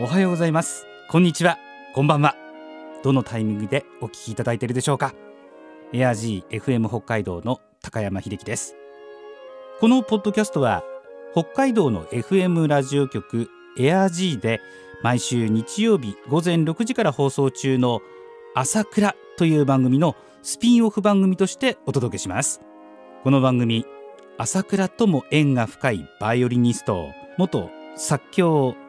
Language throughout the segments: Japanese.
おはようございます。こんにちは。こんばんは。どのタイミングでお聞きいただいているでしょうか。エアジー FM 北海道の高山秀樹です。このポッドキャストは北海道の FM ラジオ局エアジーで毎週日曜日午前6時から放送中の朝倉という番組のスピンオフ番組としてお届けします。この番組朝倉とも縁が深いバイオリニスト元作協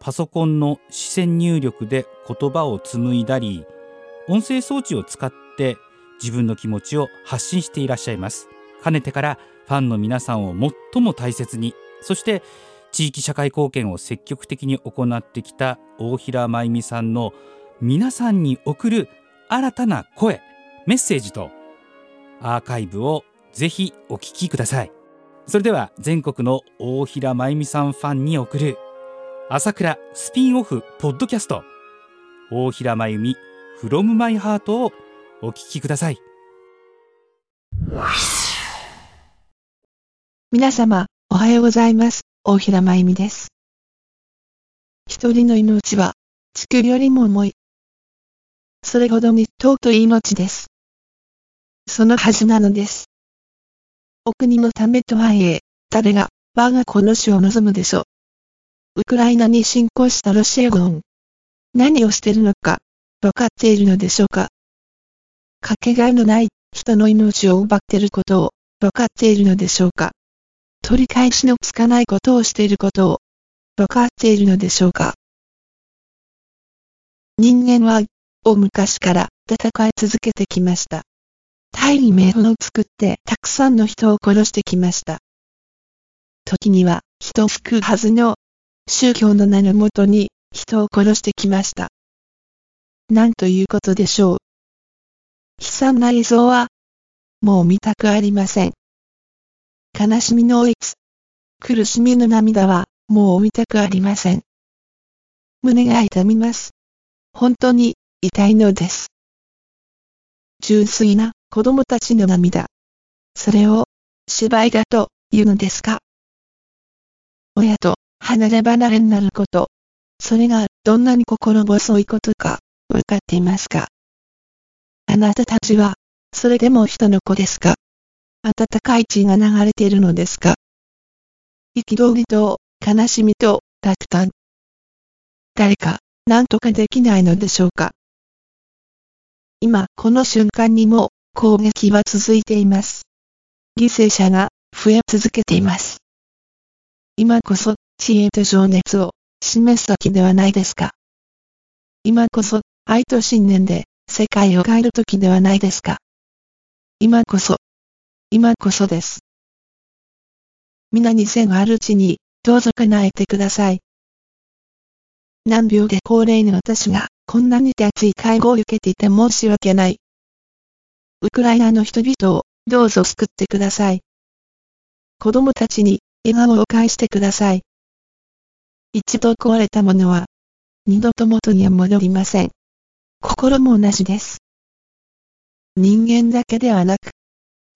パソコンの視線入力で言葉を紡いだり音声装置を使って自分の気持ちを発信していらっしゃいます。かねてからファンの皆さんを最も大切にそして地域社会貢献を積極的に行ってきた大平真由美さんの皆さんに送る新たな声メッセージとアーカイブをぜひお聞きください。それでは全国の大平真由美さんファンに送る朝倉スピンオフポッドキャスト。大平真由美 from my heart をお聞きください。皆様おはようございます。大平真由美です。一人の命は地球よりも重い。それほどに尊い命です。そのはずなのです。お国のためとはいえ誰が我が子の死を望むでしょう。ウクライナに侵攻したロシア軍。何をしてるのか、わかっているのでしょうかかけがえのない人の命を奪っていることをわかっているのでしょうか取り返しのつかないことをしていることをわかっているのでしょうか人間は大昔から戦い続けてきました。大義名分を作ってたくさんの人を殺してきました。時には人を救うはずの宗教の名のもとに人を殺してきました。なんということでしょう。悲惨な映像は、もう見たくありません。悲しみのいつ、苦しみの涙は、もう見たくありません。胸が痛みます。本当に、痛いのです。純粋な子供たちの涙。それを、芝居だというのですか親と離れ離れになること。それがどんなに心細いことか、わかっていますか？あなたたちは、それでも人の子ですか？温かい血が流れているのですか？憤りと悲しみと落胆。誰か、何とかできないのでしょうか？今、この瞬間にも、攻撃は続いています。犠牲者が増え続けています。今こそ知恵と情熱を示す時ではないですか？今こそ愛と信念で世界を変える時ではないですか？今こそ、今こそです。皆に線あるうちに、どうぞ叶えてください。難病で高齢の私が、こんなに手厚い介護を受けていて申し訳ない。ウクライナの人々を、どうぞ救ってください。子供たちに、笑顔を返してください。一度壊れたものは、二度と元には戻りません。心も同じです。人間だけではなく、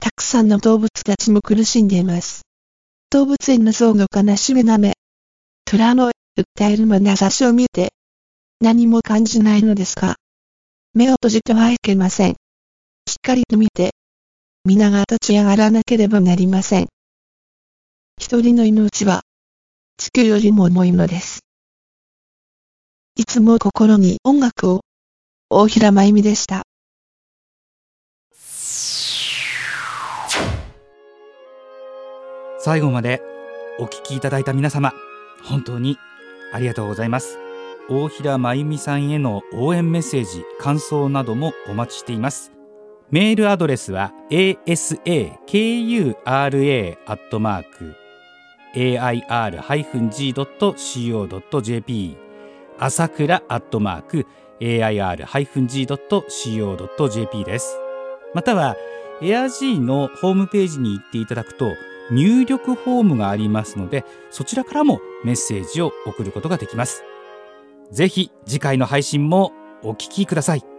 たくさんの動物たちも苦しんでいます。動物園の象の悲しみなめ、虎の訴える眼差しを見て、何も感じないのですか目を閉じてはいけません。しっかりと見て、皆が立ち上がらなければなりません。一人の命は、地球よりも重いのです。いつも心に音楽を、大平真由美でした。最後までお聞きいただいた皆様、本当にありがとうございます。大平真由美さんへの応援メッセージ、感想などもお待ちしています。メールアドレスは asakura.com air-g.co.jp 朝倉アットマーク air-g.co.jp です。または AirG のホームページに行っていただくと入力フォームがありますのでそちらからもメッセージを送ることができます。ぜひ次回の配信もお聞きください。